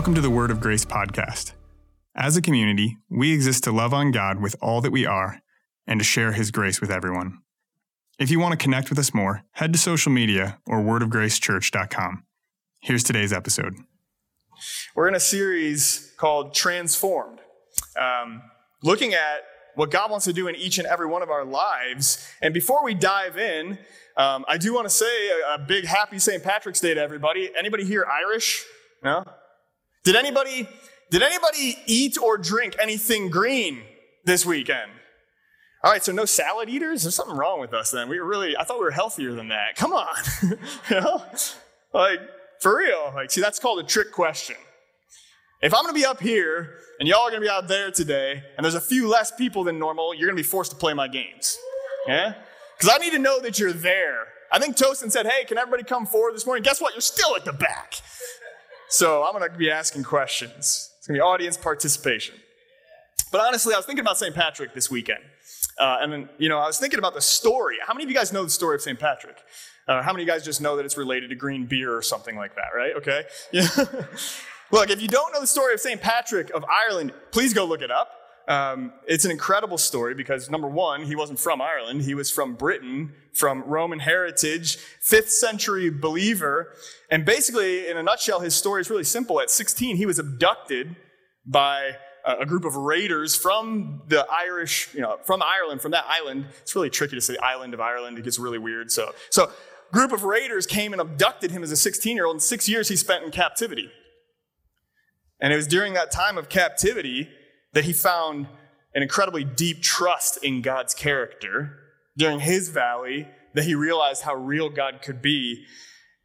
Welcome to the Word of Grace podcast. As a community, we exist to love on God with all that we are and to share His grace with everyone. If you want to connect with us more, head to social media or wordofgracechurch.com. Here's today's episode. We're in a series called Transformed, um, looking at what God wants to do in each and every one of our lives. And before we dive in, um, I do want to say a, a big happy St. Patrick's Day to everybody. Anybody here Irish? No? Did anybody did anybody eat or drink anything green this weekend? All right, so no salad eaters? There's something wrong with us then. We were really, I thought we were healthier than that. Come on. you know? Like, for real. Like, see, that's called a trick question. If I'm gonna be up here and y'all are gonna be out there today, and there's a few less people than normal, you're gonna be forced to play my games. Yeah? Because I need to know that you're there. I think Tosin said, hey, can everybody come forward this morning? Guess what? You're still at the back. So I'm going to be asking questions. It's going to be audience participation. But honestly, I was thinking about St. Patrick this weekend. Uh, and then, you know, I was thinking about the story. How many of you guys know the story of St. Patrick? Uh, how many of you guys just know that it's related to green beer or something like that, right? Okay. Yeah. Look, if you don't know the story of St. Patrick of Ireland, please go look it up. Um, it's an incredible story because number one, he wasn't from Ireland, he was from Britain, from Roman heritage, fifth century believer. And basically, in a nutshell, his story is really simple. At 16, he was abducted by a group of raiders from the Irish, you know, from Ireland, from that island. It's really tricky to say island of Ireland. It gets really weird. So, so group of raiders came and abducted him as a 16 year old. And six years he spent in captivity. And it was during that time of captivity that he found an incredibly deep trust in God's character during his valley that he realized how real God could be.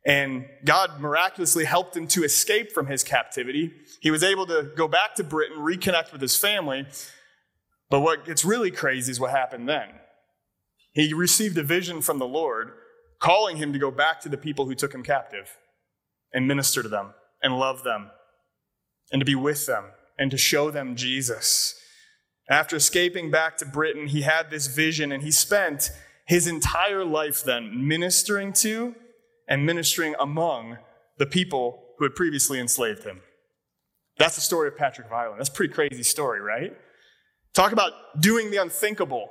And God miraculously helped him to escape from his captivity. He was able to go back to Britain, reconnect with his family. But what gets really crazy is what happened then. He received a vision from the Lord calling him to go back to the people who took him captive and minister to them and love them and to be with them and to show them Jesus. After escaping back to Britain, he had this vision and he spent his entire life then ministering to and ministering among the people who had previously enslaved him. That's the story of Patrick Ireland. That's a pretty crazy story, right? Talk about doing the unthinkable,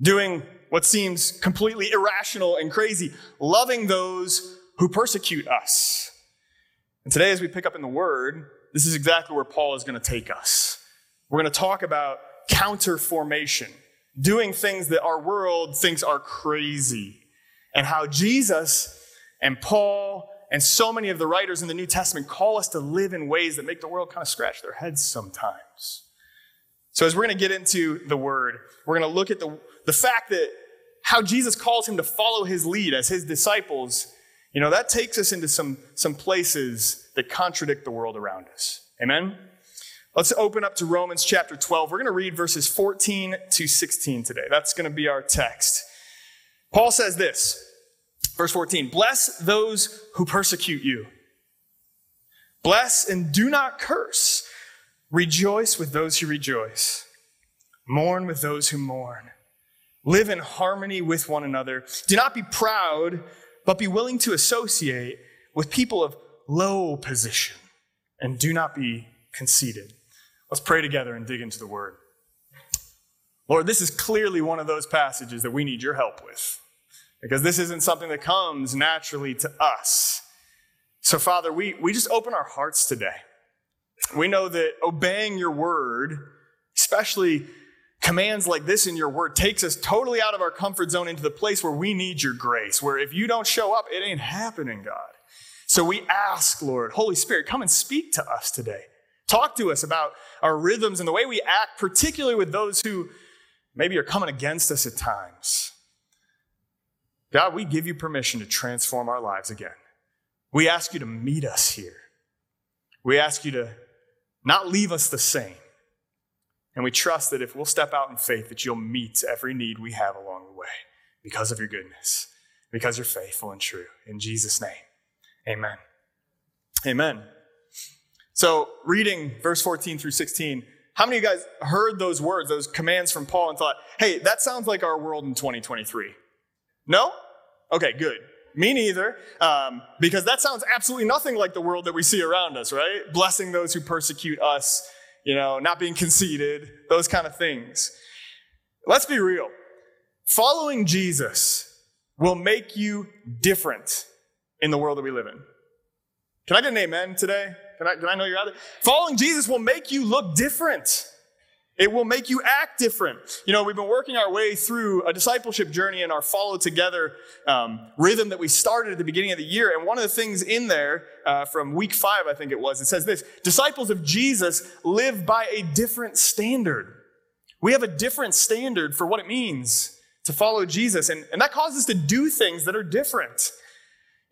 doing what seems completely irrational and crazy, loving those who persecute us. And today, as we pick up in the Word, this is exactly where Paul is going to take us. We're going to talk about counter formation, doing things that our world thinks are crazy, and how Jesus and Paul and so many of the writers in the New Testament call us to live in ways that make the world kind of scratch their heads sometimes. So, as we're going to get into the word, we're going to look at the, the fact that how Jesus calls him to follow his lead as his disciples you know, that takes us into some, some places that contradict the world around us. Amen? Let's open up to Romans chapter 12. We're going to read verses 14 to 16 today. That's going to be our text. Paul says this, verse 14 Bless those who persecute you. Bless and do not curse. Rejoice with those who rejoice. Mourn with those who mourn. Live in harmony with one another. Do not be proud but be willing to associate with people of low position and do not be conceited. Let's pray together and dig into the word. Lord, this is clearly one of those passages that we need your help with because this isn't something that comes naturally to us. So, Father, we, we just open our hearts today. We know that obeying your word, especially commands like this in your word takes us totally out of our comfort zone into the place where we need your grace, where if you don't show up, it ain't happening, God. So we ask, Lord, Holy Spirit, come and speak to us today. Talk to us about our rhythms and the way we act, particularly with those who maybe are coming against us at times. God, we give you permission to transform our lives again. We ask you to meet us here. We ask you to not leave us the same. And we trust that if we'll step out in faith, that you'll meet every need we have along the way because of your goodness, because you're faithful and true. In Jesus' name, amen. Amen. So, reading verse 14 through 16, how many of you guys heard those words, those commands from Paul, and thought, hey, that sounds like our world in 2023? No? Okay, good. Me neither. Um, because that sounds absolutely nothing like the world that we see around us, right? Blessing those who persecute us, you know, not being conceited, those kind of things. Let's be real. Following Jesus will make you different in the world that we live in. Can I get an amen today? Can I, can I know you're out there? Following Jesus will make you look different. It will make you act different. You know, we've been working our way through a discipleship journey in our follow together um, rhythm that we started at the beginning of the year. And one of the things in there uh, from week five, I think it was, it says this Disciples of Jesus live by a different standard. We have a different standard for what it means to follow Jesus. And, and that causes us to do things that are different.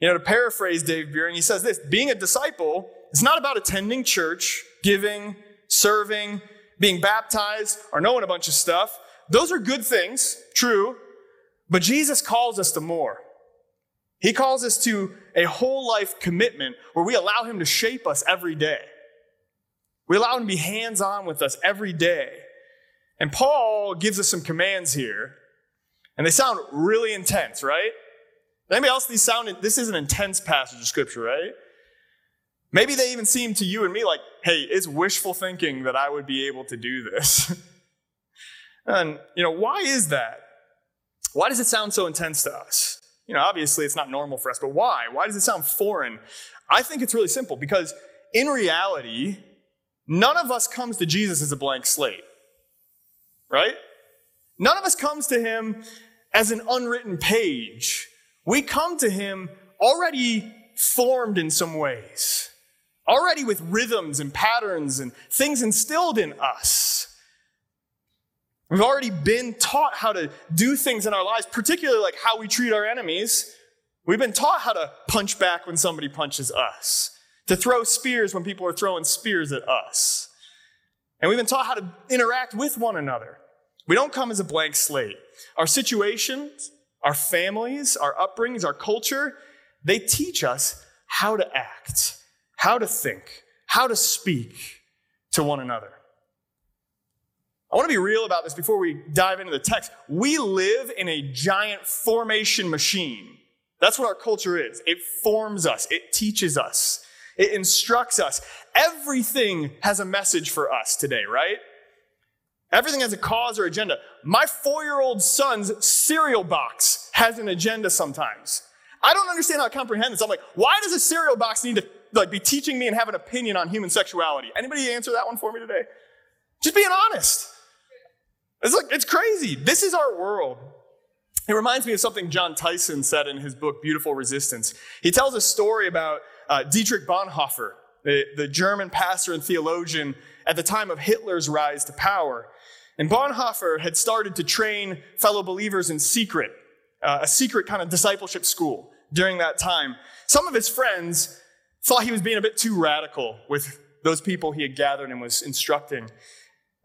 You know, to paraphrase Dave Buehring, he says this being a disciple is not about attending church, giving, serving, being baptized, or knowing a bunch of stuff. Those are good things, true, but Jesus calls us to more. He calls us to a whole life commitment where we allow Him to shape us every day. We allow Him to be hands on with us every day. And Paul gives us some commands here, and they sound really intense, right? Anybody else, these sound, this is an intense passage of Scripture, right? Maybe they even seem to you and me like, hey, it's wishful thinking that I would be able to do this. and, you know, why is that? Why does it sound so intense to us? You know, obviously it's not normal for us, but why? Why does it sound foreign? I think it's really simple because in reality, none of us comes to Jesus as a blank slate, right? None of us comes to him as an unwritten page. We come to him already formed in some ways already with rhythms and patterns and things instilled in us. We've already been taught how to do things in our lives, particularly like how we treat our enemies. We've been taught how to punch back when somebody punches us, to throw spears when people are throwing spears at us. And we've been taught how to interact with one another. We don't come as a blank slate. Our situations, our families, our upbringings, our culture, they teach us how to act how to think, how to speak to one another. I want to be real about this before we dive into the text. We live in a giant formation machine. That's what our culture is. It forms us, it teaches us, it instructs us. Everything has a message for us today, right? Everything has a cause or agenda. My four year old son's cereal box has an agenda sometimes. I don't understand how to comprehend this. I'm like, why does a cereal box need to like be teaching me and have an opinion on human sexuality? Anybody answer that one for me today? Just being honest. It's like it's crazy. This is our world. It reminds me of something Jon Tyson said in his book Beautiful Resistance. He tells a story about uh, Dietrich Bonhoeffer, the, the German pastor and theologian at the time of Hitler's rise to power. And Bonhoeffer had started to train fellow believers in secret, uh, a secret kind of discipleship school during that time. Some of his friends thought he was being a bit too radical with those people he had gathered and was instructing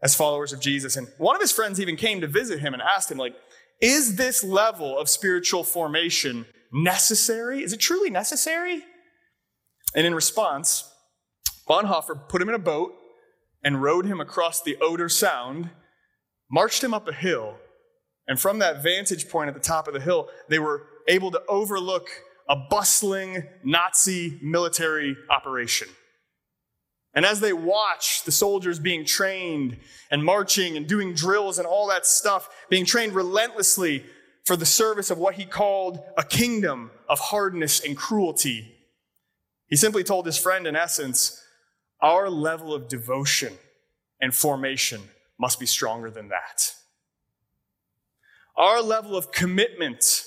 as followers of Jesus. And one of his friends even came to visit him and asked him, like, is this level of spiritual formation necessary? Is it truly necessary? And in response, Bonhoeffer put him in a boat and rowed him across the Oder Sound, marched him up a hill, and from that vantage point at the top of the hill, they were able to overlook a bustling Nazi military operation. And as they watch the soldiers being trained and marching and doing drills and all that stuff, being trained relentlessly for the service of what he called a kingdom of hardness and cruelty, he simply told his friend, in essence, our level of devotion and formation must be stronger than that. Our level of commitment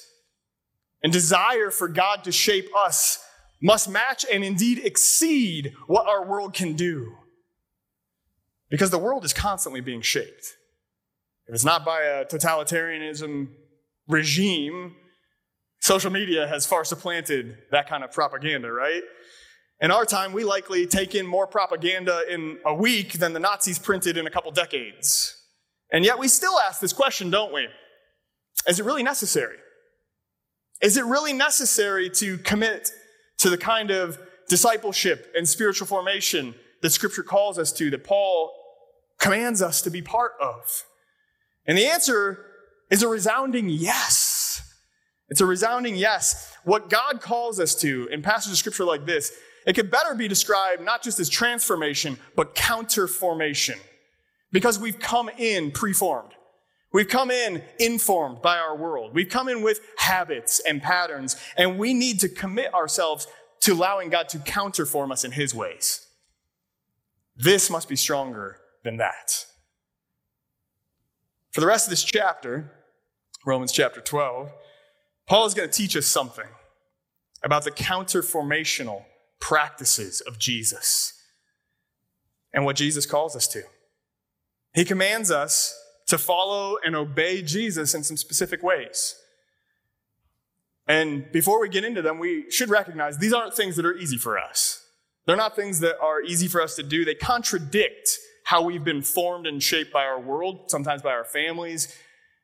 and desire for God to shape us must match and indeed exceed what our world can do. Because the world is constantly being shaped. If it's not by a totalitarianism regime, social media has far supplanted that kind of propaganda, right? In our time, we likely take in more propaganda in a week than the Nazis printed in a couple decades. And yet we still ask this question, don't we? Is it really necessary? Is it really necessary to commit to the kind of discipleship and spiritual formation that Scripture calls us to, that Paul commands us to be part of? And the answer is a resounding yes. It's a resounding yes. what God calls us to in passages of scripture like this, it could better be described not just as transformation, but counterformation. Because we've come in preformed. We've come in informed by our world. We've come in with habits and patterns, and we need to commit ourselves to allowing God to counterform us in His ways. This must be stronger than that. For the rest of this chapter, Romans chapter 12, Paul is going to teach us something about the counterformational practices of Jesus and what Jesus calls us to. He commands us to follow and obey Jesus in some specific ways. And before we get into them, we should recognize these aren't things that are easy for us. They're not things that are easy for us to do. They contradict how we've been formed and shaped by our world, sometimes by our families.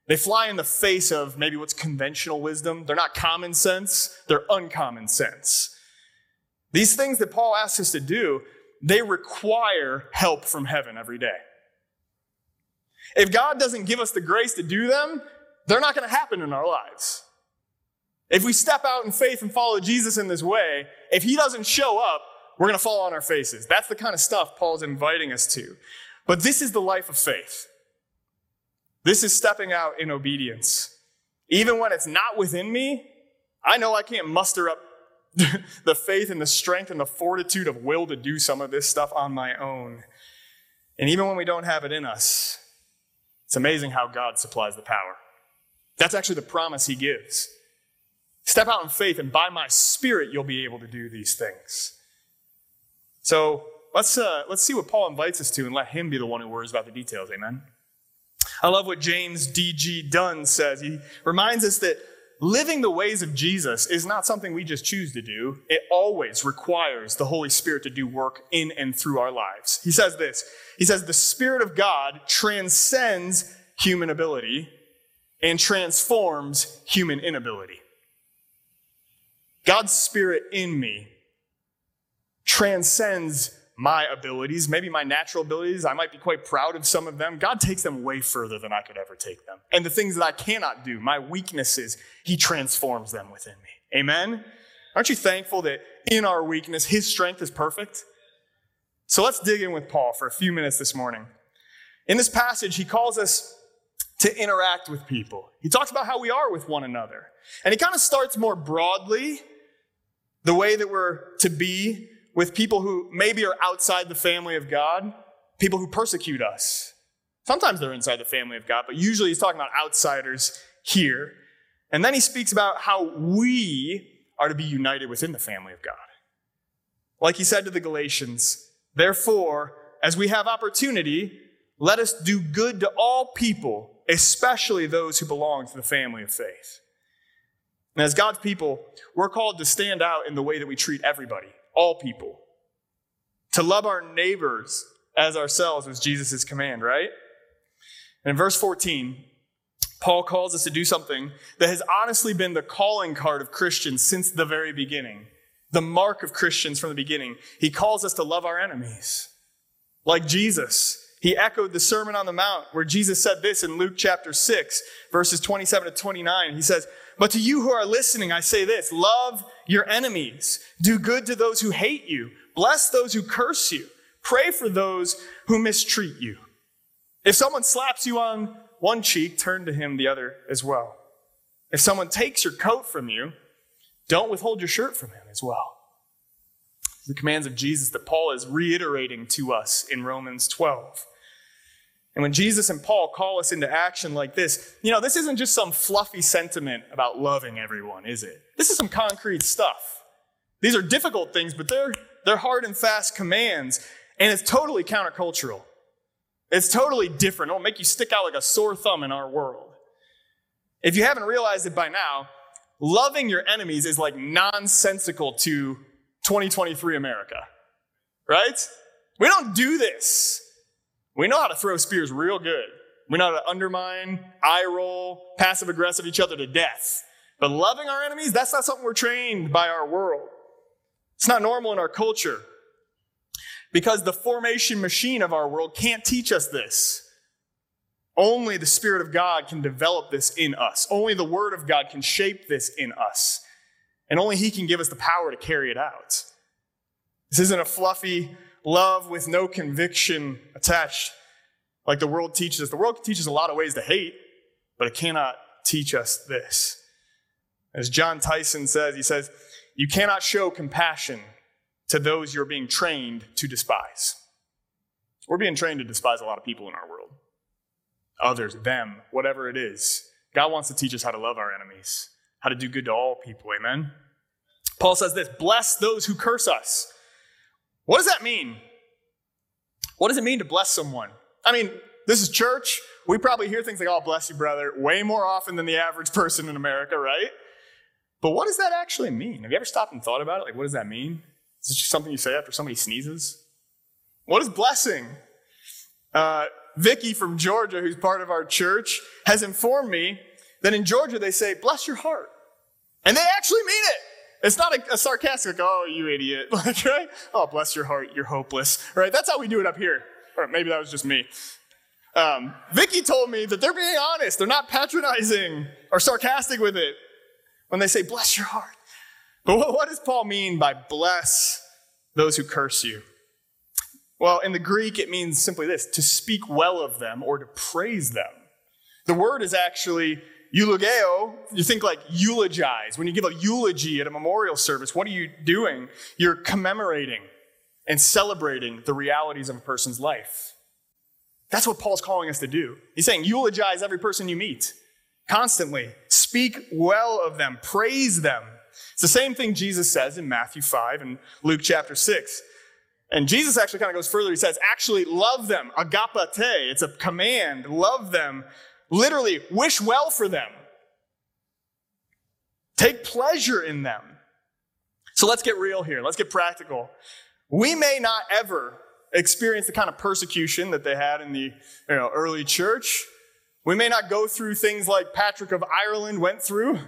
They fly in the face of maybe what's conventional wisdom. They're not common sense, they're uncommon sense. These things that Paul asks us to do, they require help from heaven every day. If God doesn't give us the grace to do them, they're not going to happen in our lives. If we step out in faith and follow Jesus in this way, if he doesn't show up, we're going to fall on our faces. That's the kind of stuff Paul's inviting us to. But this is the life of faith. This is stepping out in obedience. Even when it's not within me, I know I can't muster up the faith and the strength and the fortitude of will to do some of this stuff on my own. And even when we don't have it in us, it's amazing how God supplies the power. That's actually the promise he gives. Step out in faith, and by my spirit, you'll be able to do these things. So let's, uh, let's see what Paul invites us to and let him be the one who worries about the details. Amen. I love what James D.G. Dunn says. He reminds us that living the ways of Jesus is not something we just choose to do. It always requires the Holy Spirit to do work in and through our lives. He says this He says, The Spirit of God transcends human ability and transforms human inability. God's Spirit in me transcends my abilities, maybe my natural abilities. I might be quite proud of some of them. God takes them way further than I could ever take them. And the things that I cannot do, my weaknesses, He transforms them within me. Amen? Aren't you thankful that in our weakness, His strength is perfect? So let's dig in with Paul for a few minutes this morning. In this passage, he calls us to interact with people. He talks about how we are with one another. And he kind of starts more broadly the way that we're to be with people who maybe are outside the family of God, people who persecute us. Sometimes they're inside the family of God, but usually he's talking about outsiders here. And then he speaks about how we are to be united within the family of God. Like he said to the Galatians, therefore, as we have opportunity, let us do good to all people, especially those who belong to the family of faith. And as God's people, we're called to stand out in the way that we treat everybody all people. To love our neighbors as ourselves was Jesus' command, right? And in verse 14, Paul calls us to do something that has honestly been the calling card of Christians since the very beginning, the mark of Christians from the beginning. He calls us to love our enemies. Like Jesus, he echoed the Sermon on the Mount where Jesus said this in Luke chapter 6, verses 27 to 29. He says, But to you who are listening, I say this love your enemies, do good to those who hate you, bless those who curse you, pray for those who mistreat you. If someone slaps you on one cheek, turn to him the other as well. If someone takes your coat from you, don't withhold your shirt from him as well. The commands of Jesus that Paul is reiterating to us in Romans 12. And when Jesus and Paul call us into action like this, you know, this isn't just some fluffy sentiment about loving everyone, is it? This is some concrete stuff. These are difficult things, but they're, they're hard and fast commands, and it's totally countercultural. It's totally different. It'll make you stick out like a sore thumb in our world. If you haven't realized it by now, loving your enemies is like nonsensical to 2023 America, right? We don't do this. We know how to throw spears real good. We know how to undermine, eye roll, passive aggressive each other to death. But loving our enemies, that's not something we're trained by our world. It's not normal in our culture. Because the formation machine of our world can't teach us this. Only the Spirit of God can develop this in us. Only the Word of God can shape this in us. And only He can give us the power to carry it out. This isn't a fluffy love with no conviction attached like the world teaches us. The world teaches a lot of ways to hate, but it cannot teach us this. As Jon Tyson says, he says, You cannot show compassion to those you're being trained to despise. We're being trained to despise a lot of people in our world. Others, them, whatever it is. God wants to teach us how to love our enemies, how to do good to all people. Amen. Paul says this bless those who curse us. What does that mean? What does it mean to bless someone? I mean, this is church. We probably hear things like, oh, bless you, brother, way more often than the average person in America, right? But what does that actually mean? Have you ever stopped and thought about it? Like, what does that mean? Is it just something you say after somebody sneezes? What is blessing? Uh, Vicky from Georgia, who's part of our church, has informed me that in Georgia they say, bless your heart. And they actually mean it. It's not a, a sarcastic, oh, you idiot. Like, right? Oh, bless your heart, you're hopeless. Right? That's how we do it up here. Or maybe that was just me. Um, Vicky told me that they're being honest. They're not patronizing or sarcastic with it when they say, bless your heart. But what, what does Paul mean by bless those who curse you? Well, in the Greek, it means simply this to speak well of them or to praise them. The word is actually eulogeo. You think like eulogize. When you give a eulogy at a memorial service, what are you doing? You're commemorating and celebrating the realities of a person's life. That's what Paul's calling us to do. He's saying, eulogize every person you meet constantly. Speak well of them, praise them. It's the same thing Jesus says in Matthew 5 and Luke chapter 6. And Jesus actually kind of goes further. He says, actually love them, agapate. It's a command. Love them. Literally, wish well for them. Take pleasure in them. So let's get real here. Let's get practical. We may not ever experience the kind of persecution that they had in the you know, early church. We may not go through things like Patrick of Ireland went through.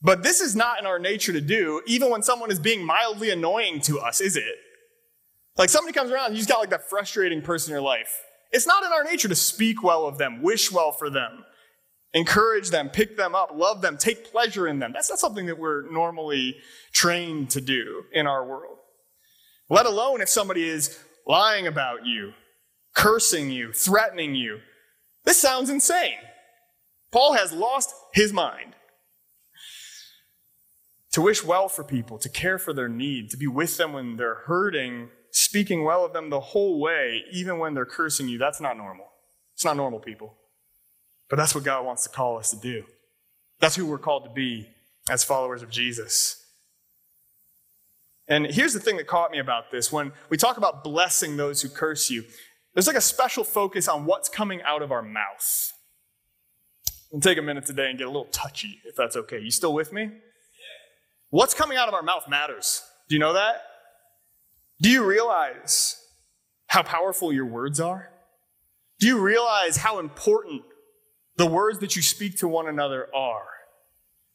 But this is not in our nature to do, even when someone is being mildly annoying to us, is it? Like somebody comes around you just got like that frustrating person in your life. It's not in our nature to speak well of them, wish well for them, encourage them, pick them up, love them, take pleasure in them. That's not something that we're normally trained to do in our world. Let alone if somebody is lying about you, cursing you, threatening you. This sounds insane. Paul has lost his mind to wish well for people, to care for their need, to be with them when they're hurting, speaking well of them the whole way, even when they're cursing you, that's not normal. It's not normal, people. But that's what God wants to call us to do. That's who we're called to be as followers of Jesus. And here's the thing that caught me about this when we talk about blessing those who curse you, there's like a special focus on what's coming out of our mouth. We'll take a minute today and get a little touchy, if that's okay. You still with me? What's coming out of our mouth matters. Do you know that? Do you realize how powerful your words are? Do you realize how important the words that you speak to one another are?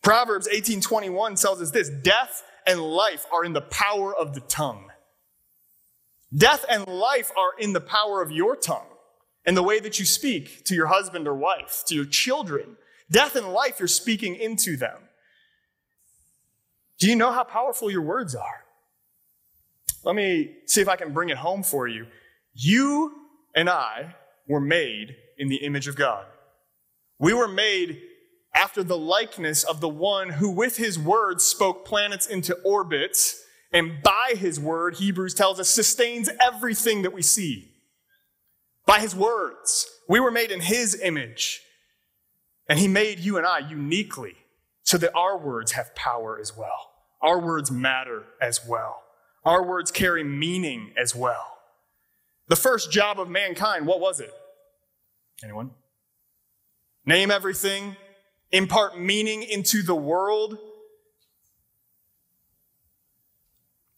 Proverbs 18:21 tells us this, death and life are in the power of the tongue. Death and life are in the power of your tongue and the way that you speak to your husband or wife, to your children. Death and life, you're speaking into them. Do you know how powerful your words are? Let me see if I can bring it home for you. You and I were made in the image of God. We were made after the likeness of the one who, with his words, spoke planets into orbit, and by his word, Hebrews tells us, sustains everything that we see. By his words, we were made in his image. And he made you and I uniquely so that our words have power as well. Our words matter as well. Our words carry meaning as well. The first job of mankind, what was it? Anyone? Name everything, impart meaning into the world,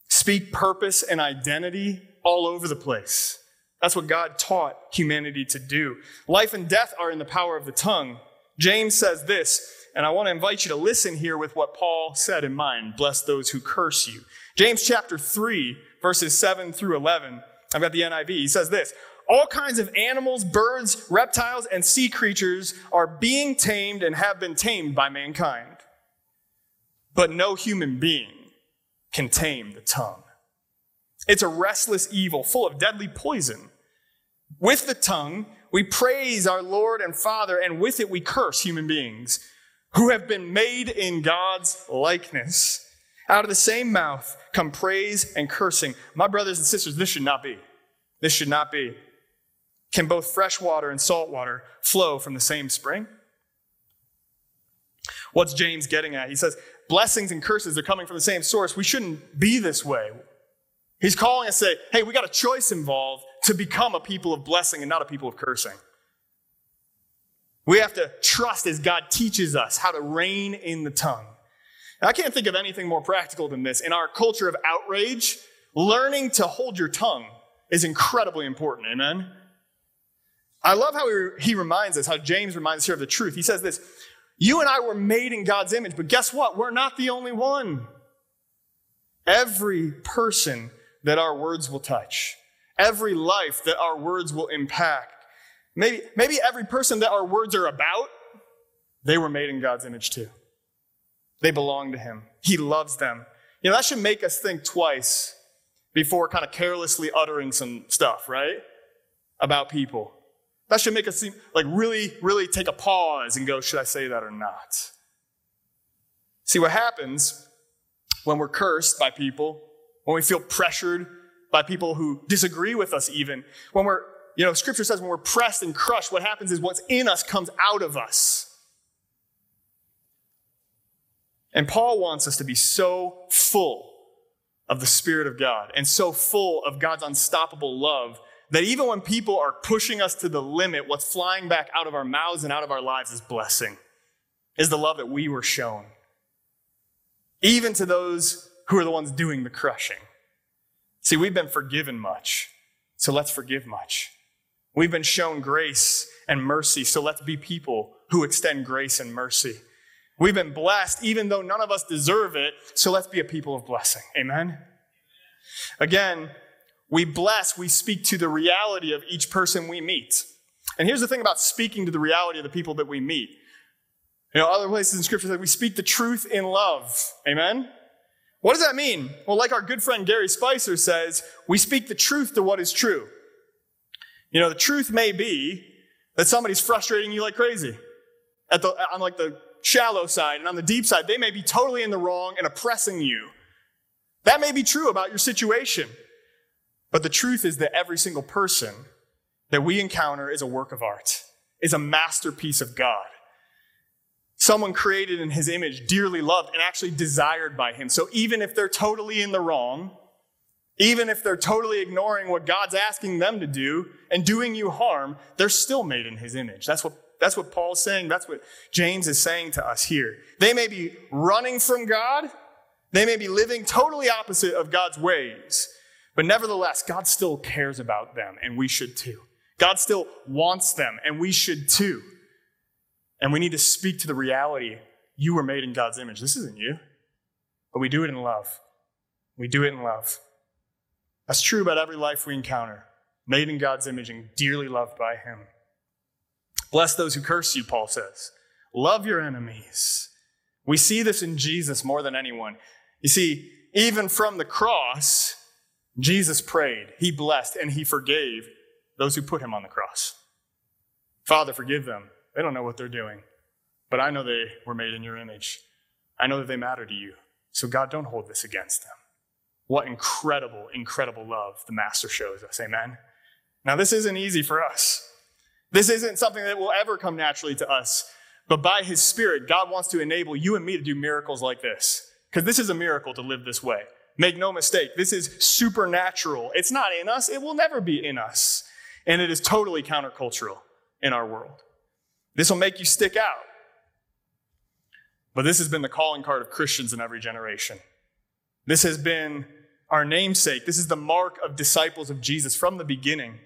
speak purpose and identity all over the place. That's what God taught humanity to do. Life and death are in the power of the tongue. James says this and I want to invite you to listen here with what Paul said in mind. Bless those who curse you. James chapter 3, verses 7 through 11. I've got the NIV. He says this All kinds of animals, birds, reptiles, and sea creatures are being tamed and have been tamed by mankind. but no human being can tame the tongue. It's a restless evil full of deadly poison. With the tongue, we praise our Lord and Father, and with it we curse human beings who have been made in God's likeness. Out of the same mouth come praise and cursing. My brothers and sisters, this should not be. This should not be. Can both fresh water and salt water flow from the same spring? What's James getting at? He says, blessings and curses are coming from the same source. We shouldn't be this way. He's calling us to say, hey, we got a choice involved to become a people of blessing and not a people of cursing. We have to trust as God teaches us how to rein in the tongue. I can't think of anything more practical than this. In our culture of outrage, learning to hold your tongue is incredibly important. Amen? I love how he, reminds us, how James reminds us here of the truth. He says this You and I were made in God's image, but guess what? We're not the only one. Every person that our words will touch, every life that our words will impact, maybe, maybe every person that our words are about, they were made in God's image too. They belong to Him. He loves them. You know, that should make us think twice before kind of carelessly uttering some stuff, right? About people. That should make us seem like really, really take a pause and go, should I say that or not? See, what happens when we're cursed by people, when we feel pressured by people who disagree with us, even, when we're, you know, scripture says when we're pressed and crushed, what happens is what's in us comes out of us. And Paul wants us to be so full of the Spirit of God and so full of God's unstoppable love that even when people are pushing us to the limit, what's flying back out of our mouths and out of our lives is blessing, is the love that we were shown. Even to those who are the ones doing the crushing. See, we've been forgiven much, so let's forgive much. We've been shown grace and mercy, so let's be people who extend grace and mercy. We've been blessed even though none of us deserve it, so let's be a people of blessing. Amen? Again, we bless, we speak to the reality of each person we meet. And here's the thing about speaking to the reality of the people that we meet. You know, other places in scripture that we speak the truth in love. Amen? What does that mean? Well, like our good friend Gary Spicer says, we speak the truth to what is true. You know, the truth may be that somebody's frustrating you like crazy. At the, on like the shallow side and on the deep side, they may be totally in the wrong and oppressing you. That may be true about your situation. But the truth is that every single person that we encounter is a work of art, is a masterpiece of God. Someone created in his image, dearly loved, and actually desired by him. So even if they're totally in the wrong, even if they're totally ignoring what God's asking them to do and doing you harm, they're still made in his image. That's what, that's what Paul's saying. That's what James is saying to us here. They may be running from God. They may be living totally opposite of God's ways. But nevertheless, God still cares about them, and we should too. God still wants them, and we should too. And we need to speak to the reality you were made in God's image. This isn't you, but we do it in love. We do it in love. That's true about every life we encounter, made in God's image and dearly loved by Him. Bless those who curse you, Paul says. Love your enemies. We see this in Jesus more than anyone. You see, even from the cross, Jesus prayed, he blessed, and he forgave those who put him on the cross. Father, forgive them. They don't know what they're doing, but I know they were made in your image. I know that they matter to you. So, God, don't hold this against them. What incredible, incredible love the Master shows us. Amen. Now, this isn't easy for us. This isn't something that will ever come naturally to us. But by His Spirit, God wants to enable you and me to do miracles like this. Because this is a miracle to live this way. Make no mistake, this is supernatural. It's not in us, it will never be in us. And it is totally countercultural in our world. This will make you stick out. But this has been the calling card of Christians in every generation. This has been our namesake. This is the mark of disciples of Jesus from the beginning.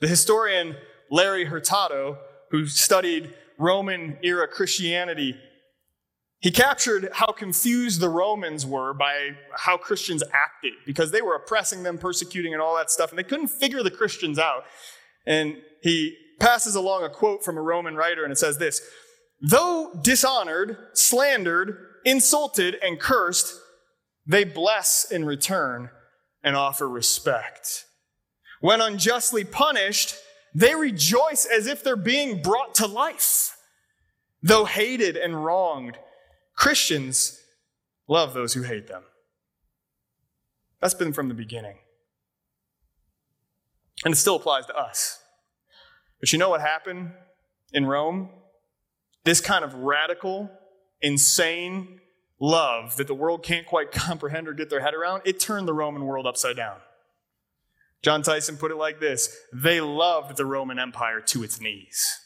The historian Larry Hurtado, who studied Roman era Christianity, he captured how confused the Romans were by how Christians acted because they were oppressing them, persecuting, and all that stuff, and they couldn't figure the Christians out. And he passes along a quote from a Roman writer, and it says this though dishonored, slandered, insulted, and cursed, they bless in return and offer respect. When unjustly punished, they rejoice as if they're being brought to life. Though hated and wronged, Christians love those who hate them. That's been from the beginning. And it still applies to us. But you know what happened in Rome? This kind of radical, insane love that the world can't quite comprehend or get their head around, it turned the Roman world upside down. Jon Tyson put it like this They loved the Roman Empire to its knees.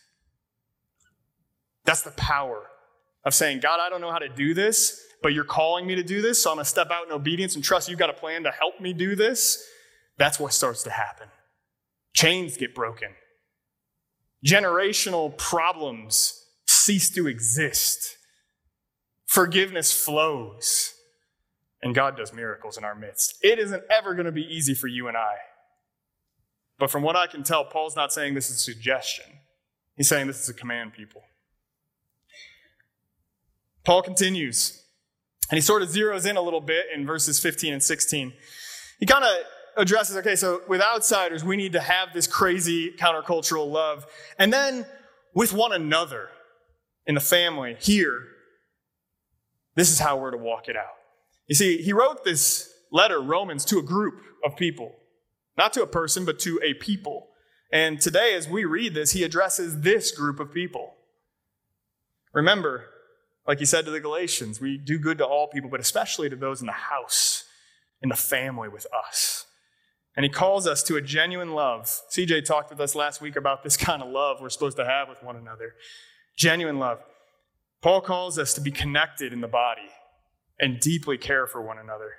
That's the power of saying, God, I don't know how to do this, but you're calling me to do this, so I'm going to step out in obedience and trust you've got a plan to help me do this. That's what starts to happen. Chains get broken, generational problems cease to exist, forgiveness flows, and God does miracles in our midst. It isn't ever going to be easy for you and I. But from what I can tell, Paul's not saying this is a suggestion. He's saying this is a command, people. Paul continues, and he sort of zeroes in a little bit in verses 15 and 16. He kind of addresses okay, so with outsiders, we need to have this crazy countercultural love. And then with one another in the family, here, this is how we're to walk it out. You see, he wrote this letter, Romans, to a group of people, not to a person, but to a people. And today, as we read this, he addresses this group of people. Remember, like he said to the Galatians, we do good to all people, but especially to those in the house, in the family with us. And he calls us to a genuine love. CJ talked with us last week about this kind of love we're supposed to have with one another. Genuine love. Paul calls us to be connected in the body and deeply care for one another,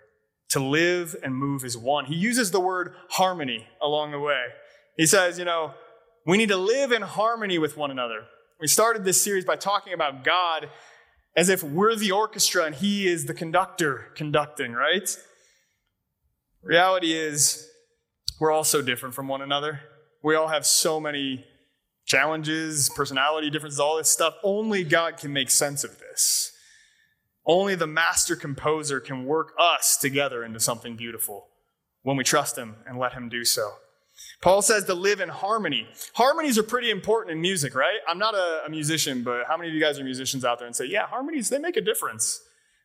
to live and move as one. He uses the word harmony along the way. He says, you know, we need to live in harmony with one another. We started this series by talking about God as if we're the orchestra and he is the conductor conducting, right? Reality is, we're all so different from one another. We all have so many challenges, personality differences, all this stuff. Only God can make sense of this. Only the master composer can work us together into something beautiful when we trust him and let him do so. Paul says to live in harmony. Harmonies are pretty important in music, right? I'm not a, a, musician, but how many of you guys are musicians out there and say, yeah, harmonies, they make a difference,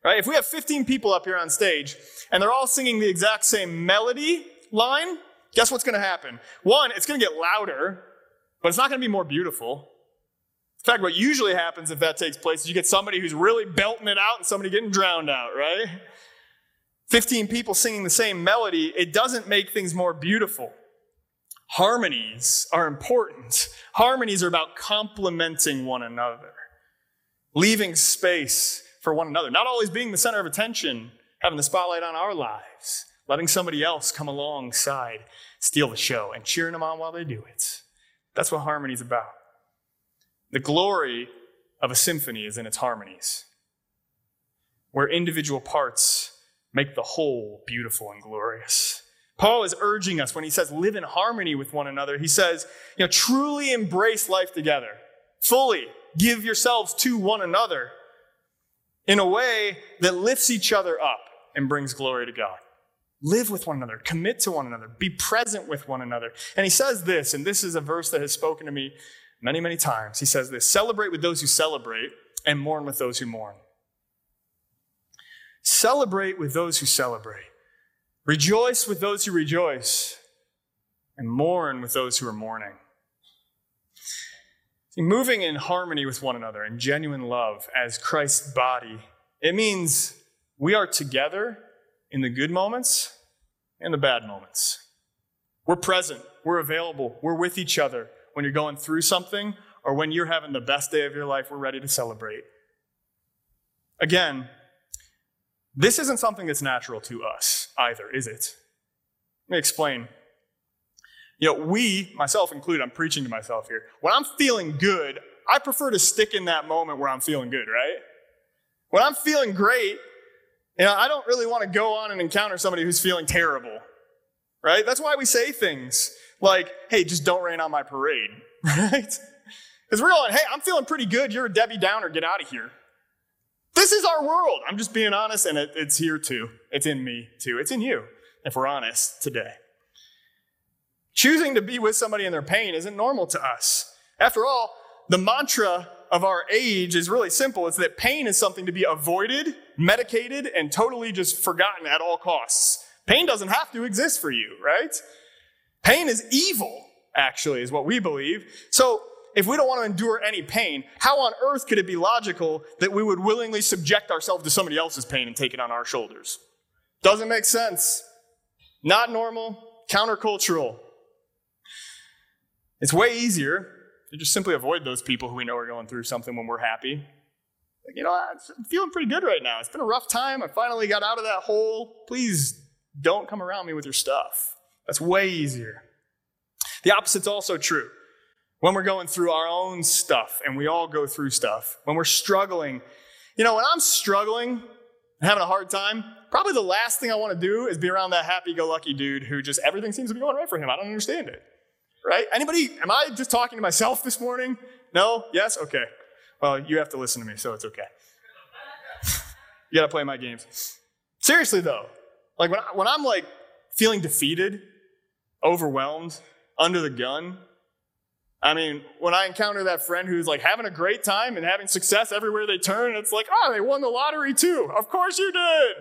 right? If we have 15 people up here on stage and they're all singing the exact same melody line, guess what's going to happen? One, it's going to get louder, but it's not going to be more beautiful. In fact, what usually happens if that takes place is you get somebody who's really belting it out and somebody getting drowned out, right? 15 people singing the same melody, it doesn't make things more beautiful. Harmonies are important. Harmonies are about complementing one another, leaving space for one another, not always being the center of attention, having the spotlight on our lives, letting somebody else come alongside, steal the show, and cheering them on while they do it. That's what harmony is about. The glory of a symphony is in its harmonies, where individual parts make the whole beautiful and glorious. Paul is urging us when he says live in harmony with one another. He says, you know, truly embrace life together. Fully give yourselves to one another in a way that lifts each other up and brings glory to God. Live with one another, commit to one another, be present with one another. And he says this, and this is a verse that has spoken to me many, many times. He says this celebrate with those who celebrate and mourn with those who mourn. Celebrate with those who celebrate. Rejoice with those who rejoice, and mourn with those who are mourning. See, moving in harmony with one another in genuine love as Christ's body, it means we are together in the good moments and the bad moments. We're present, we're available, we're with each other when you're going through something or when you're having the best day of your life, we're ready to celebrate. Again, this isn't something that's natural to us either, is it? Let me explain. You know, we, myself included, I'm preaching to myself here. When I'm feeling good, I prefer to stick in that moment where I'm feeling good, right? When I'm feeling great, you know, I don't really want to go on and encounter somebody who's feeling terrible, right? That's why we say things like, hey, just don't rain on my parade, right? Because we're going, hey, I'm feeling pretty good. You're a Debbie Downer. Get out of here. This is our world. I'm just being honest, and it, it's here too. It's in me too. It's in you, if we're honest today. Choosing to be with somebody in their pain isn't normal to us. After all, the mantra of our age is really simple. It's that pain is something to be avoided, medicated, and totally just forgotten at all costs. Pain doesn't have to exist for you, right? Pain is evil, actually, is what we believe. So if we don't want to endure any pain, how on earth could it be logical that we would willingly subject ourselves to somebody else's pain and take it on our shoulders? Doesn't make sense. Not normal, countercultural. It's way easier to just simply avoid those people who we know are going through something when we're happy. Like, you know, I'm feeling pretty good right now. It's been a rough time. I finally got out of that hole. Please don't come around me with your stuff. That's way easier. The opposite's also true. When we're going through our own stuff, and we all go through stuff, when we're struggling, you know, when I'm struggling and having a hard time, probably the last thing I want to do is be around that happy go lucky dude who just everything seems to be going right for him. I don't understand it right? Anybody, am I just talking to myself this morning? No? Yes? Okay. Well, you have to listen to me, so it's okay. you gotta play my games. Seriously though, like when, I, when I'm like feeling defeated, overwhelmed, under the gun, I mean, when I encounter that friend who's like having a great time and having success everywhere they turn, it's like, oh, they won the lottery too. Of course you did.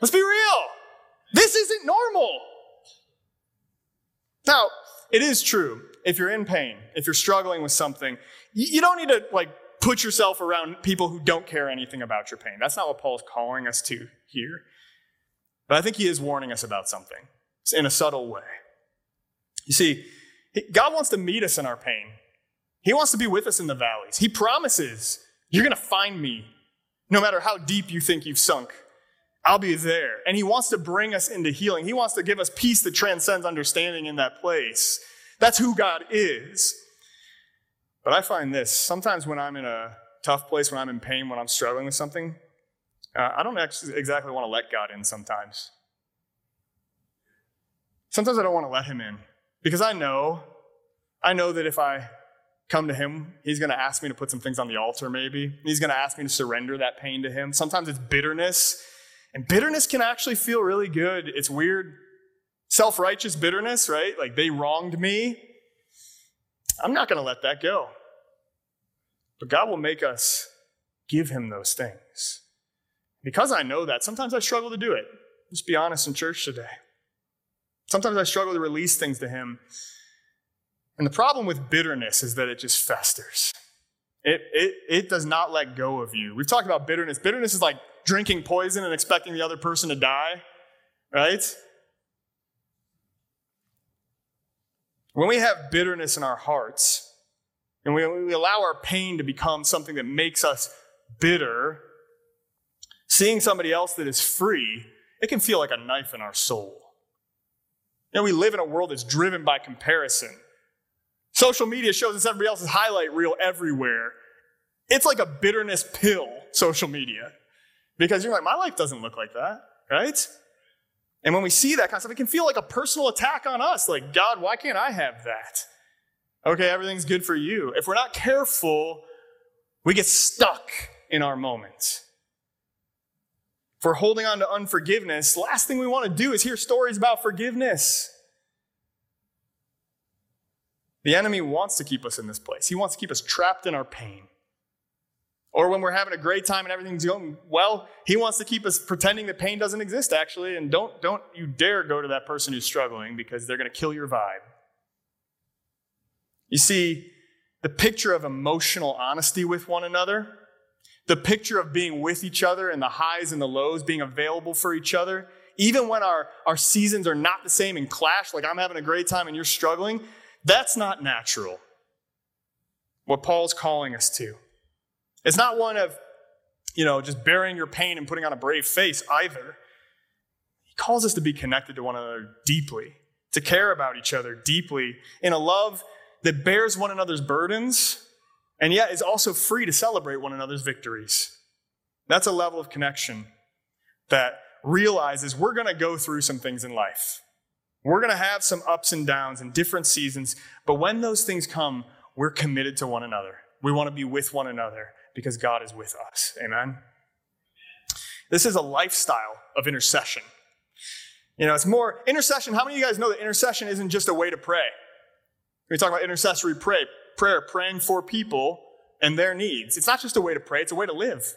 Let's be real. This isn't normal. Now, it is true. If you're in pain, if you're struggling with something, you don't need to like put yourself around people who don't care anything about your pain. That's not what Paul's calling us to here. But I think he is warning us about something in a subtle way. You see, God wants to meet us in our pain. He wants to be with us in the valleys. He promises, You're going to find me no matter how deep you think you've sunk. I'll be there. And he wants to bring us into healing. He wants to give us peace that transcends understanding in that place. That's who God is. But I find this sometimes when I'm in a tough place, when I'm in pain, when I'm struggling with something, uh, I don't actually exactly want to let God in sometimes. Sometimes I don't want to let him in because I know, I know that if I come to him, he's going to ask me to put some things on the altar, maybe. He's going to ask me to surrender that pain to him. Sometimes it's bitterness and bitterness can actually feel really good. It's weird. Self righteous bitterness, right? Like they wronged me. I'm not going to let that go. But God will make us give Him those things. Because I know that, sometimes I struggle to do it. Just be honest in church today. Sometimes I struggle to release things to Him. And the problem with bitterness is that it just festers. It, it, it does not let go of you. We've talked about bitterness. Bitterness is like drinking poison and expecting the other person to die, right? When we have bitterness in our hearts, and we, we allow our pain to become something that makes us bitter, seeing somebody else that is free, it can feel like a knife in our soul. You know, we live in a world that's driven by comparison. Social media shows us everybody else's highlight reel everywhere. It's like a bitterness pill, social media. Because you're like, my life doesn't look like that, right? And when we see that kind of stuff, it can feel like a personal attack on us. Like, God, why can't I have that? Okay, everything's good for you. If we're not careful, we get stuck in our moments. If we're holding on to unforgiveness, last thing we want to do is hear stories about forgiveness. The enemy wants to keep us in this place. He wants to keep us trapped in our pain. Or when we're having a great time and everything's going well, he wants to keep us pretending that pain doesn't exist actually. And don't, don't you dare go to that person who's struggling because they're going to kill your vibe. You see, the picture of emotional honesty with one another, the picture of being with each other and the highs and the lows, being available for each other, even when our, our seasons are not the same and clash, like I'm having a great time and you're struggling, that's not natural. What Paul's calling us to. It's not one of, you know, just bearing your pain and putting on a brave face either. He calls us to be connected to one another deeply, to care about each other deeply in a love that bears one another's burdens and yet is also free to celebrate one another's victories. That's a level of connection that realizes we're going to go through some things in life. We're going to have some ups and downs and different seasons, but when those things come, we're committed to one another. We want to be with one another because God is with us. Amen. This is a lifestyle of intercession. You know, it's more intercession. How many of you guys know that intercession isn't just a way to pray? We talk about intercessory pray, prayer, praying for people and their needs. It's not just a way to pray, it's a way to live.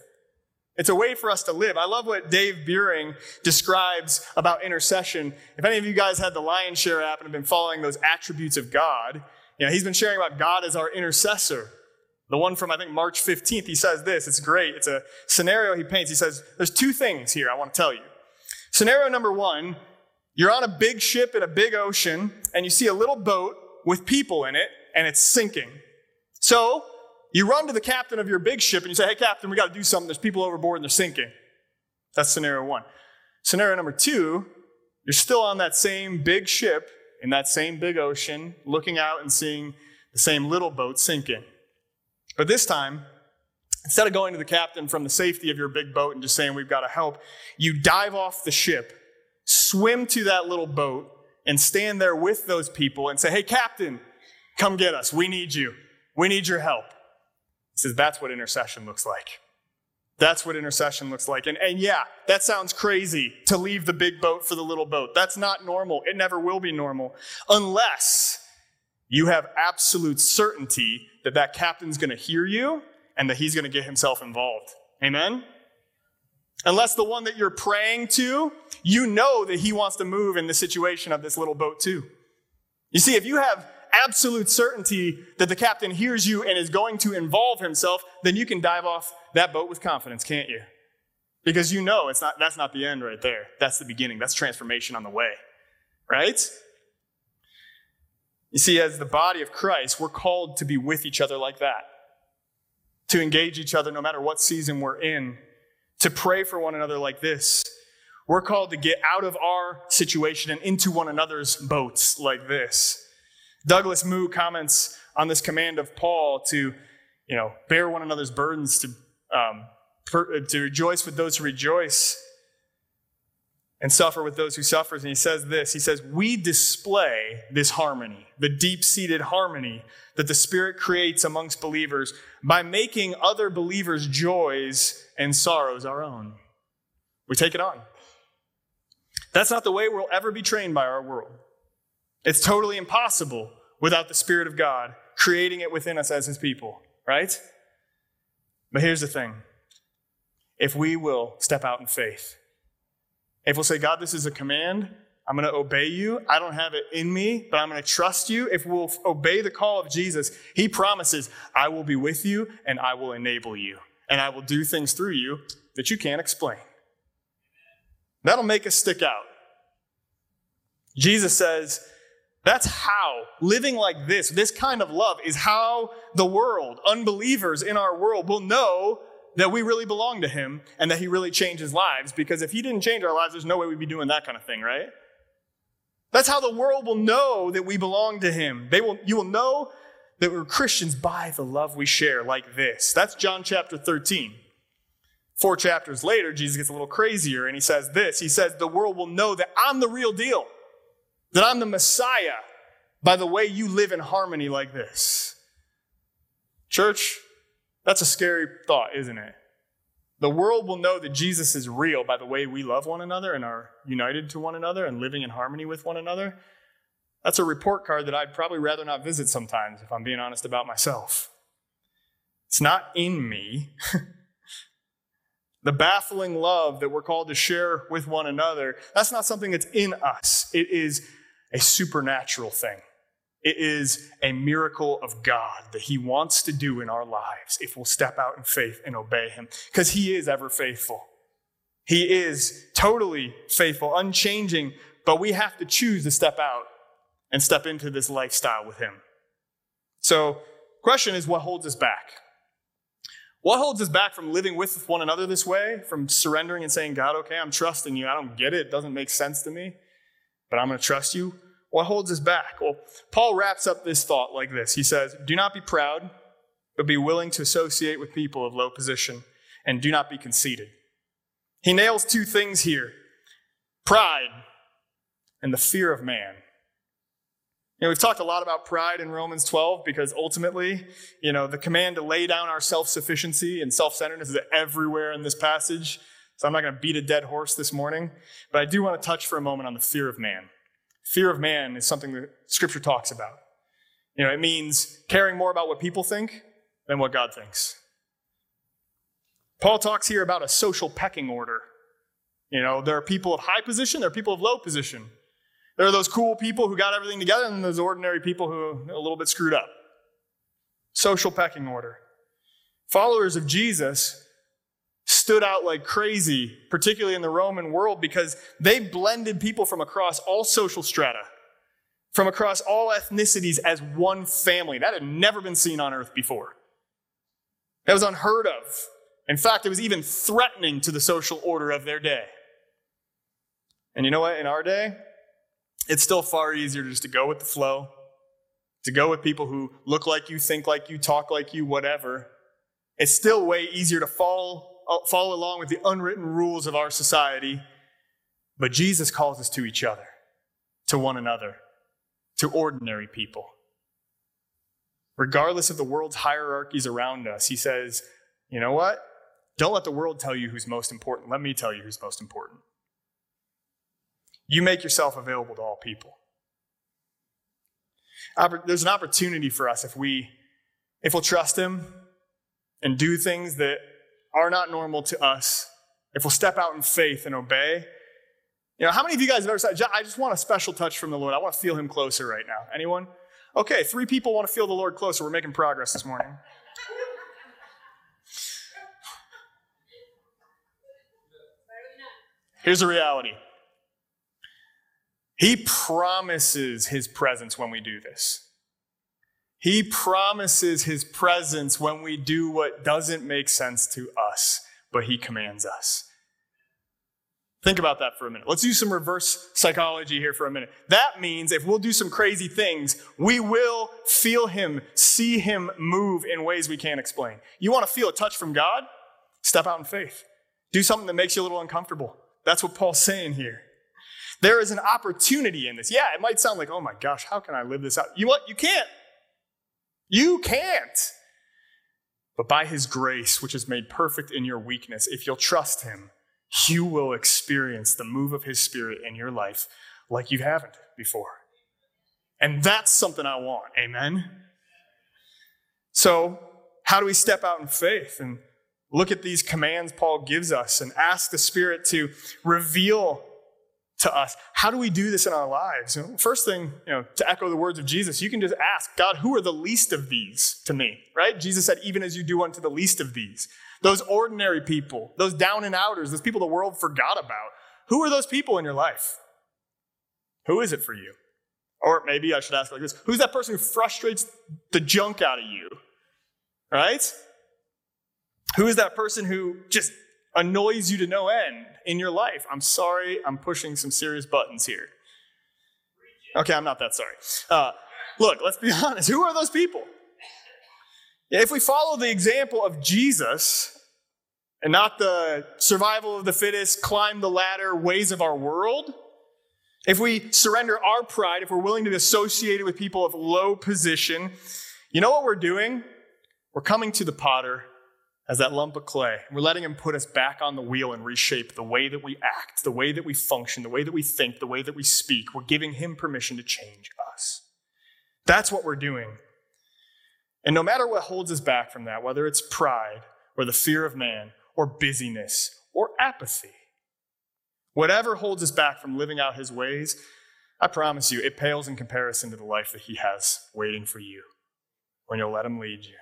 It's a way for us to live. I love what Dave Buehring describes about intercession. If any of you guys had the Lionshare app and have been following those attributes of God, you know, he's been sharing about God as our intercessor. The one from, I think, March 15th, he says this. It's great. It's a scenario he paints. He says, There's two things here I want to tell you. Scenario number one you're on a big ship in a big ocean, and you see a little boat with people in it, and it's sinking. So you run to the captain of your big ship and you say, Hey, captain, we got to do something. There's people overboard and they're sinking. That's scenario one. Scenario number two, you're still on that same big ship in that same big ocean, looking out and seeing the same little boat sinking. But this time, instead of going to the captain from the safety of your big boat and just saying, We've got to help, you dive off the ship, swim to that little boat, and stand there with those people and say, Hey, captain, come get us. We need you. We need your help. He says that's what intercession looks like. That's what intercession looks like. And, and yeah, that sounds crazy to leave the big boat for the little boat. That's not normal. It never will be normal unless you have absolute certainty that that captain's going to hear you and that he's going to get himself involved. Amen? Unless the one that you're praying to, you know that he wants to move in the situation of this little boat too. You see, if you have absolute certainty that the captain hears you and is going to involve himself, then you can dive off that boat with confidence, can't you? Because you know it's not, that's not the end right there. That's the beginning. That's transformation on the way, right? You see, as the body of Christ, we're called to be with each other like that, to engage each other no matter what season we're in, to pray for one another like this. We're called to get out of our situation and into one another's boats like this. Douglas Moo comments on this command of Paul to, you know, bear one another's burdens, to, um, per, to rejoice with those who rejoice, and suffer with those who suffer. And he says this He says, We display this harmony, the deep seated harmony that the Spirit creates amongst believers by making other believers' joys and sorrows our own. We take it on. That's not the way we'll ever be trained by our world. It's totally impossible without the Spirit of God creating it within us as His people, right? But here's the thing if we will step out in faith, if we'll say, God, this is a command, I'm going to obey you. I don't have it in me, but I'm going to trust you. If we'll obey the call of Jesus, He promises, I will be with you and I will enable you. And I will do things through you that you can't explain. That'll make us stick out. Jesus says, that's how living like this, this kind of love, is how the world, unbelievers in our world, will know that we really belong to Him and that He really changes lives. Because if He didn't change our lives, there's no way we'd be doing that kind of thing, right? That's how the world will know that we belong to Him. They will, you will know that we're Christians by the love we share, like this. That's John chapter 13. Four chapters later, Jesus gets a little crazier and he says this He says, The world will know that I'm the real deal that I'm the Messiah by the way you live in harmony like this. Church, that's a scary thought, isn't it? The world will know that Jesus is real by the way we love one another and are united to one another and living in harmony with one another. That's a report card that I'd probably rather not visit sometimes, if I'm being honest about myself. It's not in me. the baffling love that we're called to share with one another, that's not something that's in us. It is a supernatural thing. It is a miracle of God that He wants to do in our lives if we'll step out in faith and obey Him, because He is ever faithful. He is totally faithful, unchanging, but we have to choose to step out and step into this lifestyle with Him. So, question is what holds us back? What holds us back from living with one another this way, from surrendering and saying, God, okay, I'm trusting you. I don't get it. It doesn't make sense to me but I'm going to trust you. What holds us back? Well, Paul wraps up this thought like this He says, Do not be proud, but be willing to associate with people of low position, and do not be conceited. He nails two things here pride and the fear of man. You know, we've talked a lot about pride in Romans 12 because ultimately, you know, the command to lay down our self sufficiency and self centeredness is everywhere in this passage. So I'm not going to beat a dead horse this morning, but I do want to touch for a moment on the fear of man. Fear of man is something that Scripture talks about. You know, it means caring more about what people think than what God thinks. Paul talks here about a social pecking order. You know, there are people of high position, there are people of low position. There are those cool people who got everything together, and those ordinary people who are a little bit screwed up. Social pecking order. Followers of Jesus stood out like crazy, particularly in the Roman world, because they blended people from across all social strata, from across all ethnicities as one family. That had never been seen on earth before. That was unheard of. In fact, it was even threatening to the social order of their day. And you know what? In our day, it's still far easier just to go with the flow, to go with people who look like you, think like you, talk like you, whatever. It's still way easier to uh, follow along with the unwritten rules of our society. But Jesus calls us to each other, to one another, to ordinary people. Regardless of the world's hierarchies around us, he says, you know what? Don't let the world tell you who's most important. Let me tell you who's most important. You make yourself available to all people. There's an opportunity for us if we if we'll trust him and do things that are not normal to us, if we'll step out in faith and obey. You know, how many of you guys have ever said, I just want a special touch from the Lord? I want to feel him closer right now. Anyone? Okay, three people want to feel the Lord closer. We're making progress this morning. Here's the reality he promises his presence when we do this. He promises his presence when we do what doesn't make sense to us, but he commands us. Think about that for a minute. Let's do some reverse psychology here for a minute. That means if we'll do some crazy things, we will feel him, see him move in ways we can't explain. You want to feel a touch from God? Step out in faith. Do something that makes you a little uncomfortable. That's what Paul's saying here. There is an opportunity in this. Yeah, it might sound like, oh my gosh, how can I live this out? You what? You can't. You can't. But by his grace, which is made perfect in your weakness, if you'll trust him, you will experience the move of his spirit in your life like you haven't before. And that's something I want. Amen. So, how do we step out in faith and look at these commands Paul gives us and ask the Spirit to reveal to us. How do we do this in our lives? You know, first thing, you know, to echo the words of Jesus, you can just ask, God, who are the least of these to me? Right? Jesus said, even as you do unto the least of these. Those ordinary people, those down and outers, those people the world forgot about. Who are those people in your life? Who is it for you? Or maybe I should ask like this Who's that person who frustrates the junk out of you? Right? Who is that person who just annoys you to no end in your life. I'm sorry, I'm pushing some serious buttons here. Okay, I'm not that sorry. Uh, look, let's be honest. Who are those people? If we follow the example of Jesus and not the survival of the fittest, climb the ladder ways of our world, if we surrender our pride, if we're willing to be associated with people of low position, you know what we're doing? We're coming to the potter as that lump of clay. We're letting Him put us back on the wheel and reshape the way that we act, the way that we function, the way that we think, the way that we speak. We're giving Him permission to change us. That's what we're doing. And no matter what holds us back from that, whether it's pride or the fear of man or busyness or apathy, whatever holds us back from living out His ways, I promise you, it pales in comparison to the life that He has waiting for you when you'll let Him lead you.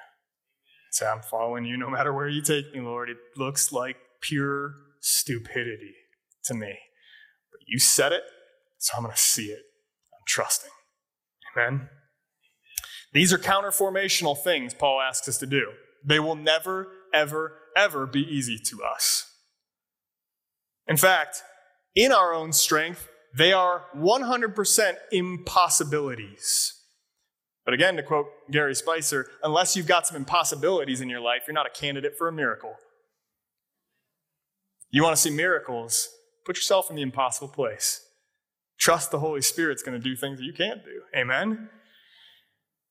Say, I'm following you no matter where you take me, Lord. It looks like pure stupidity to me. But you said it, so I'm going to see it. I'm trusting. Amen. These are counterformational things Paul asks us to do. They will never, ever, ever be easy to us. In fact, in our own strength, they are 100% impossibilities. But again, to quote Gary Spicer, unless you've got some impossibilities in your life, you're not a candidate for a miracle. You want to see miracles? Put yourself in the impossible place. Trust the Holy Spirit's going to do things that you can't do. Amen?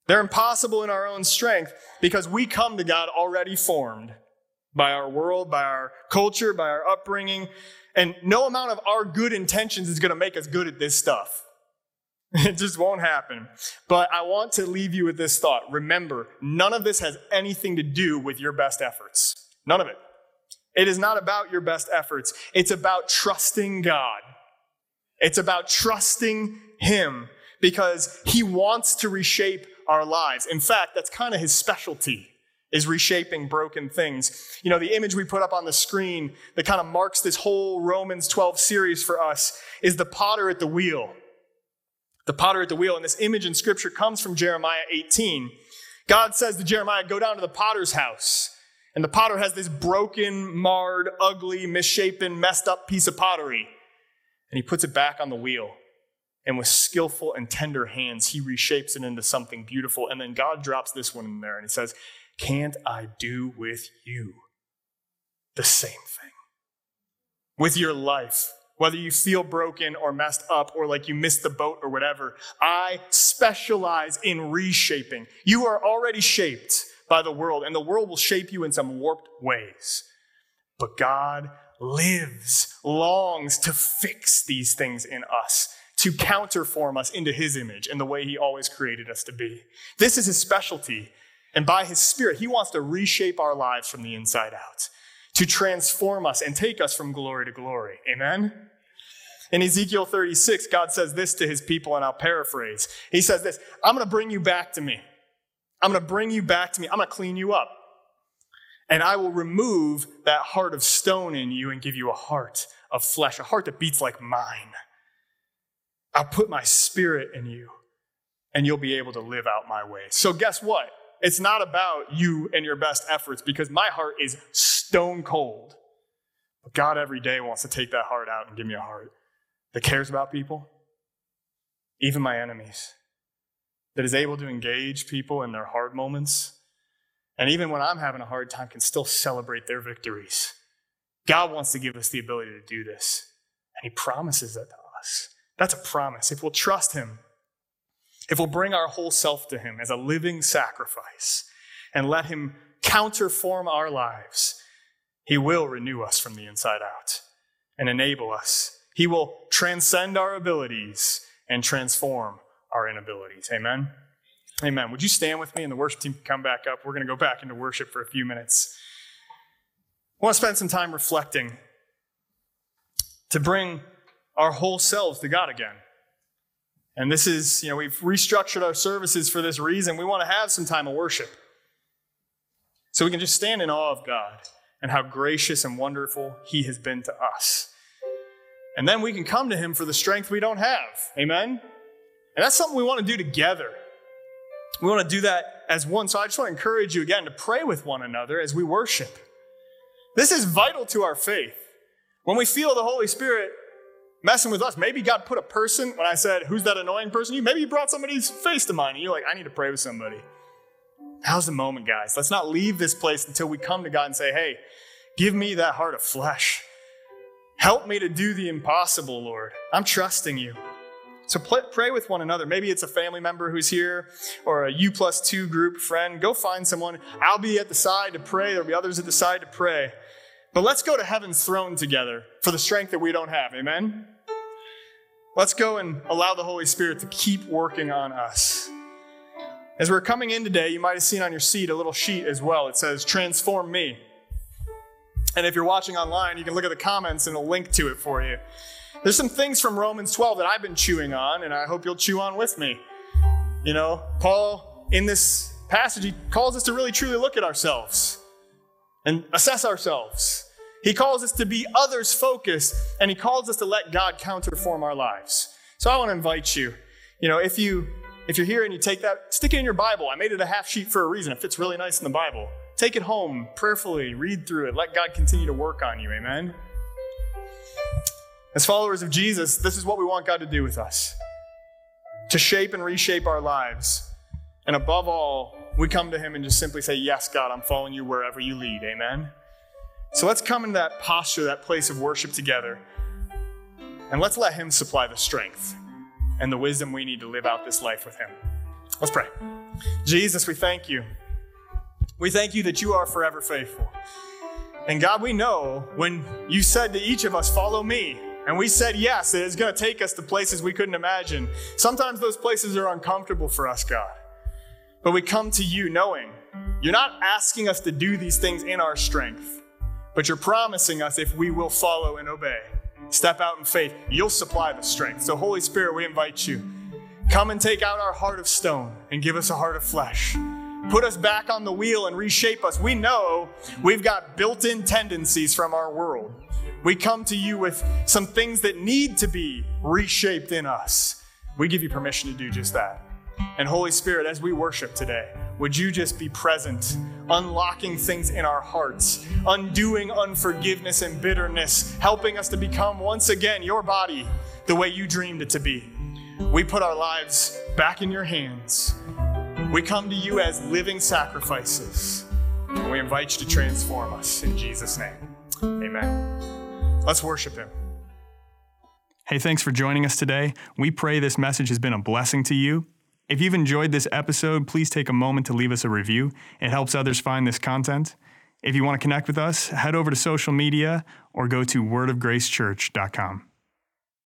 They're impossible in our own strength because we come to God already formed by our world, by our culture, by our upbringing. And no amount of our good intentions is going to make us good at this stuff. It just won't happen. But I want to leave you with this thought. Remember, none of this has anything to do with your best efforts. None of it. It is not about your best efforts. It's about trusting God. It's about trusting Him because He wants to reshape our lives. In fact, that's kind of His specialty is reshaping broken things. You know, the image we put up on the screen that kind of marks this whole Romans 12 series for us is the potter at the wheel the potter at the wheel. And this image in scripture comes from Jeremiah 18. God says to Jeremiah, Go down to the potter's house. And the potter has this broken, marred, ugly, misshapen, messed up piece of pottery. And he puts it back on the wheel. And with skillful and tender hands, he reshapes it into something beautiful. And then God drops this one in there and he says, Can't I do with you the same thing? With your life, whether you feel broken or messed up or like you missed the boat or whatever. I specialize in reshaping. You are already shaped by the world, and the world will shape you in some warped ways. But God lives, longs to fix these things in us, to counterform us into His image and the way He always created us to be. This is His specialty. And by His Spirit, He wants to reshape our lives from the inside out, to transform us and take us from glory to glory. Amen? In Ezekiel 36, God says this to his people, and I'll paraphrase. He says this I'm going to bring you back to me. I'm going to bring you back to me. I'm going to clean you up. And I will remove that heart of stone in you and give you a heart of flesh, a heart that beats like mine. I'll put my spirit in you, and you'll be able to live out my ways. So, guess what? It's not about you and your best efforts because my heart is stone cold. But God every day wants to take that heart out and give me a heart that cares about people, even my enemies, that is able to engage people in their hard moments, and even when I'm having a hard time, can still celebrate their victories. God wants to give us the ability to do this, and He promises that to us. That's a promise. If we'll trust Him, if we'll bring our whole self to Him as a living sacrifice and let Him counterform our lives, He will renew us from the inside out and enable us he will transcend our abilities and transform our inabilities. Amen. Amen. Would you stand with me and the worship team can come back up? We're going to go back into worship for a few minutes. I want to spend some time reflecting to bring our whole selves to God again. And this is, you know, we've restructured our services for this reason. We want to have some time of worship. So we can just stand in awe of God and how gracious and wonderful He has been to us. And then we can come to Him for the strength we don't have. Amen? And that's something we want to do together. We want to do that as one. So I just want to encourage you again to pray with one another as we worship. This is vital to our faith. When we feel the Holy Spirit messing with us, maybe God put a person, when I said, Who's that annoying person? You maybe you brought somebody's face to mind and you're like, I need to pray with somebody. How's the moment, guys? Let's not leave this place until we come to God and say, Hey, give me that heart of flesh. Help me to do the impossible, Lord. I'm trusting you. So pray with one another. Maybe it's a family member who's here or a U plus two group friend. Go find someone. I'll be at the side to pray. There'll be others at the side to pray. But let's go to heaven's throne together for the strength that we don't have. Amen? Let's go and allow the Holy Spirit to keep working on us. As we're coming in today, you might have seen on your seat a little sheet as well. It says, Transform me. And if you're watching online, you can look at the comments and it'll link to it for you. There's some things from Romans 12 that I've been chewing on, and I hope you'll chew on with me. You know, Paul, in this passage, he calls us to really truly look at ourselves and assess ourselves. He calls us to be others focused, and he calls us to let God counterform our lives. So I want to invite you, you know, if you if you're here and you take that, stick it in your Bible. I made it a half sheet for a reason. It fits really nice in the Bible. Take it home prayerfully, read through it, let God continue to work on you. Amen. As followers of Jesus, this is what we want God to do with us to shape and reshape our lives. And above all, we come to Him and just simply say, Yes, God, I'm following you wherever you lead. Amen. So let's come in that posture, that place of worship together. And let's let Him supply the strength and the wisdom we need to live out this life with Him. Let's pray. Jesus, we thank you. We thank you that you are forever faithful. And God, we know when you said to each of us, Follow me, and we said yes, it is going to take us to places we couldn't imagine. Sometimes those places are uncomfortable for us, God. But we come to you knowing you're not asking us to do these things in our strength, but you're promising us if we will follow and obey, step out in faith, you'll supply the strength. So, Holy Spirit, we invite you. Come and take out our heart of stone and give us a heart of flesh. Put us back on the wheel and reshape us. We know we've got built in tendencies from our world. We come to you with some things that need to be reshaped in us. We give you permission to do just that. And Holy Spirit, as we worship today, would you just be present, unlocking things in our hearts, undoing unforgiveness and bitterness, helping us to become once again your body the way you dreamed it to be. We put our lives back in your hands. We come to you as living sacrifices. And we invite you to transform us in Jesus' name. Amen. Let's worship him. Hey, thanks for joining us today. We pray this message has been a blessing to you. If you've enjoyed this episode, please take a moment to leave us a review. It helps others find this content. If you want to connect with us, head over to social media or go to wordofgracechurch.com.